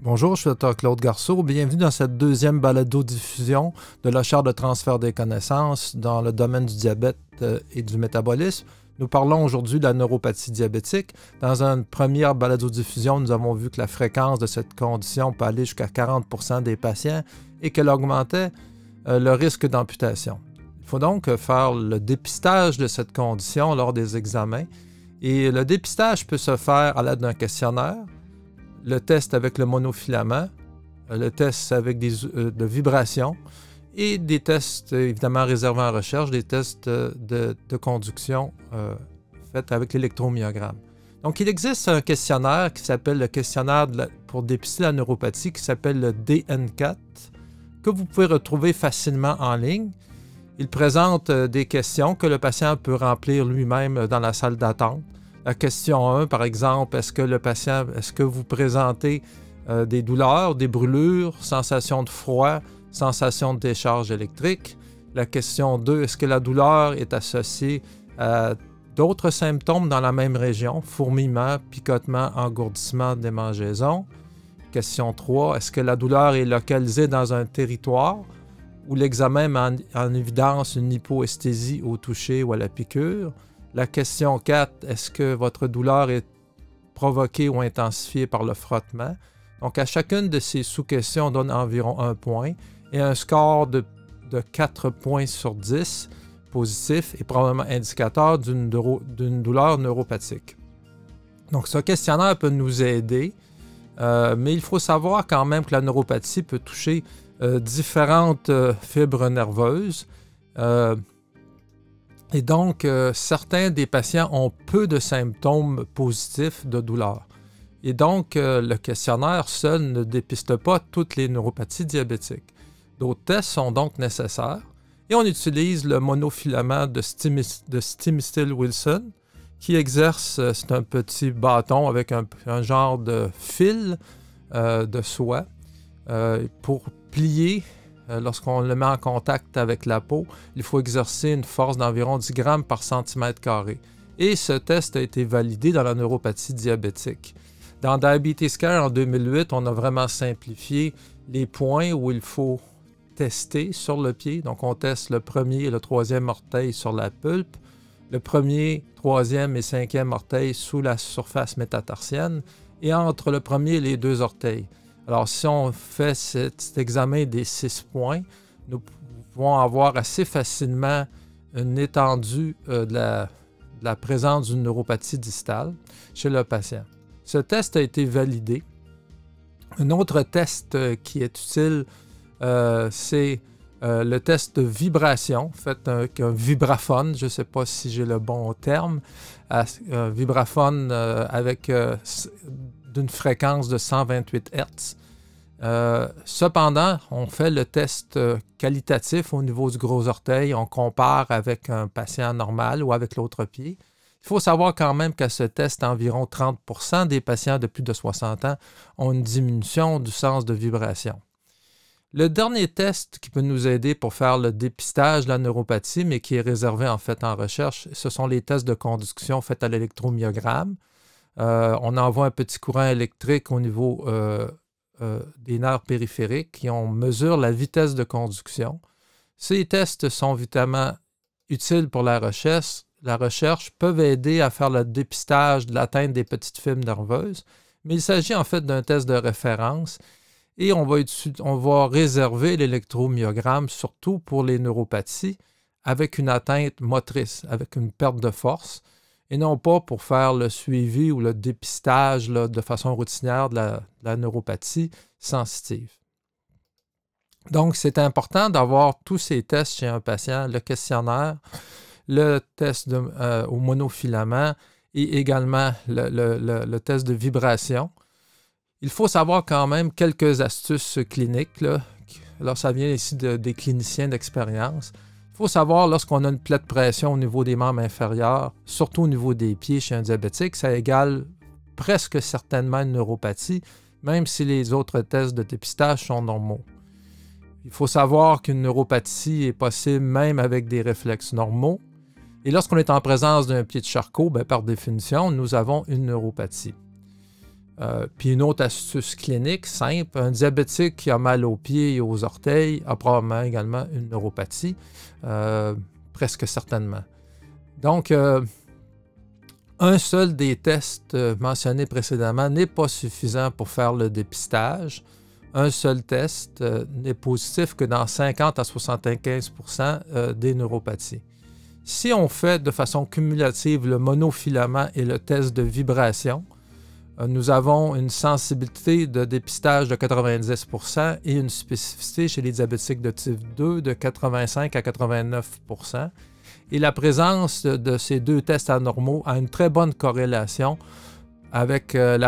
Bonjour, je suis Dr Claude Garceau. Bienvenue dans cette deuxième balado-diffusion de la chaire de transfert des connaissances dans le domaine du diabète euh, et du métabolisme. Nous parlons aujourd'hui de la neuropathie diabétique. Dans une première balado-diffusion, nous avons vu que la fréquence de cette condition peut aller jusqu'à 40% des patients et qu'elle augmentait euh, le risque d'amputation. Il faut donc faire le dépistage de cette condition lors des examens. Et le dépistage peut se faire à l'aide d'un questionnaire, le test avec le monofilament, euh, le test avec des euh, de vibrations et des tests évidemment réservés en recherche, des tests de, conduction faits avec l'électromyogramme. Donc, il existe un questionnaire qui s'appelle le questionnaire pour dépister la neuropathie qui s'appelle le DN4 que vous pouvez retrouver facilement en ligne. Il présente des questions que le patient peut remplir lui-même dans la salle d'attente. La question 1, par exemple, est-ce que le patient, est-ce que vous présentez euh, des douleurs, des brûlures, sensations de froid, sensations de décharge électrique? La question 2, est-ce que la douleur est associée à d'autres symptômes dans la même région, fourmillement, picotement, engourdissement, démangeaison? Question 3, est-ce que la douleur est localisée dans un territoire où l'examen met en évidence une hypoesthésie au toucher ou à la piqûre? La question 4, est-ce que votre douleur est provoquée ou intensifiée par le frottement? Donc, à chacune de ces sous-questions, on donne environ un point et un score de, 4 points sur 10 positif est probablement indicateur d'une douleur neuropathique. Donc, ce questionnaire peut nous aider, euh, mais il faut savoir quand même que la neuropathie peut toucher euh, différentes euh, fibres nerveuses. Et donc, euh, certains des patients ont peu de symptômes positifs de douleur. Et donc, euh, le questionnaire seul ne dépiste pas toutes les neuropathies diabétiques. D'autres tests sont donc nécessaires. Et on utilise le monofilament de, Stimstil-Wilson, qui exerce, euh, c'est un petit bâton avec un, genre de fil de soie pour plier euh, lorsqu'on le met en contact avec la peau, il faut exercer une force d'environ 10 grammes par centimètre carré. Et ce test a été validé dans la neuropathie diabétique. Dans Diabetes Care en 2008, on a vraiment simplifié les points où il faut tester sur le pied. Donc, on teste le premier et le troisième orteil sur la pulpe, le premier, troisième et cinquième orteil sous la surface métatarsienne et entre le premier et les deux orteils. Alors, si on fait cet, examen des six points, nous pouvons avoir assez facilement une étendue euh, de, la, présence d'une neuropathie distale chez le patient. Ce test a été validé. Un autre test euh, qui est utile, euh, c'est le test de vibration, fait un, un vibraphone, je ne sais pas si j'ai le bon terme, un vibraphone avec d'une fréquence de 128 Hz. Euh, cependant, on fait le test euh, qualitatif au niveau du gros orteil. On compare avec un patient normal ou avec l'autre pied. Il faut savoir quand même qu'à ce test, environ 30% des patients de plus de 60 ans ont une diminution du sens de vibration. Le dernier test qui peut nous aider pour faire le dépistage de la neuropathie, mais qui est réservé en fait en recherche, ce sont les tests de conduction faits à l'électromyogramme. Euh, on envoie un petit courant électrique au niveau euh, euh, des nerfs périphériques qui on mesure la vitesse de conduction. Ces tests sont évidemment utiles pour la recherche. La recherche peuvent aider à faire le dépistage de l'atteinte des petites fibres nerveuses, mais il s'agit en fait d'un test de référence et on va, on va réserver l'électromyogramme surtout pour les neuropathies avec une atteinte motrice, avec une perte de force et non pas pour faire le suivi ou le dépistage de façon routinière de la, neuropathie sensitive. Donc, c'est important d'avoir tous ces tests chez un patient, le questionnaire, le test euh, au monofilament et également le, test de vibration. Il faut savoir quand même quelques astuces cliniques. Alors, ça vient ici des cliniciens d'expérience. Il faut savoir, lorsqu'on a une plaie de pression au niveau des membres inférieurs, surtout au niveau des pieds chez un diabétique, ça égale presque certainement une neuropathie, même si les autres tests de dépistage sont normaux. Il faut savoir qu'une neuropathie est possible même avec des réflexes normaux. Et lorsqu'on est en présence d'un pied de charcot, ben, par définition, nous avons une neuropathie. Puis une autre astuce clinique simple, un diabétique qui a mal aux pieds et aux orteils a probablement également une neuropathie, presque certainement. Donc, un seul des tests mentionnés précédemment n'est pas suffisant pour faire le dépistage un seul test euh, n'est positif que dans 50 à 75% euh, des neuropathies. Si on fait de façon cumulative le monofilament et le test de vibration, euh, nous avons une sensibilité de dépistage de 90% et une spécificité chez les diabétiques de type 2 de 85 à 89% Et la présence de ces deux tests anormaux a une très bonne corrélation avec, euh,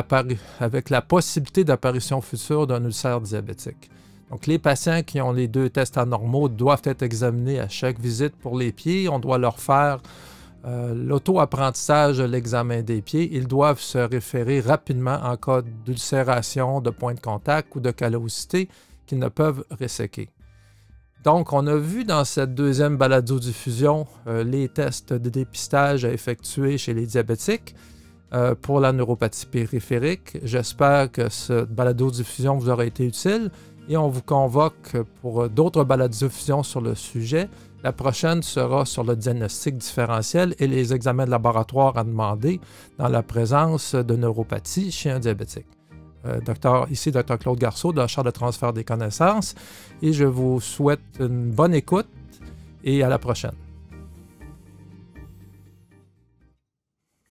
avec la possibilité d'apparition future d'un ulcère diabétique. Donc, les patients qui ont les deux tests anormaux doivent être examinés à chaque visite pour les pieds. On doit leur faire euh, l'auto-apprentissage de l'examen des pieds. Ils doivent se référer rapidement en cas d'ulcération, de point de contact ou de callosité qu'ils ne peuvent resséquer. Donc, on a vu dans cette deuxième balado-diffusion euh, les tests de dépistage à effectuer chez les diabétiques. Euh, pour la neuropathie périphérique. J'espère que ce balado-diffusion vous aura été utile et on vous convoque pour d'autres balados-diffusions sur le sujet. La prochaine sera sur le diagnostic différentiel et les examens de laboratoire à demander dans la présence de neuropathie chez un diabétique. Euh, docteur, ici, Dr. Claude Garceau de la Chaire de transfert des connaissances et je vous souhaite une bonne écoute et à la prochaine.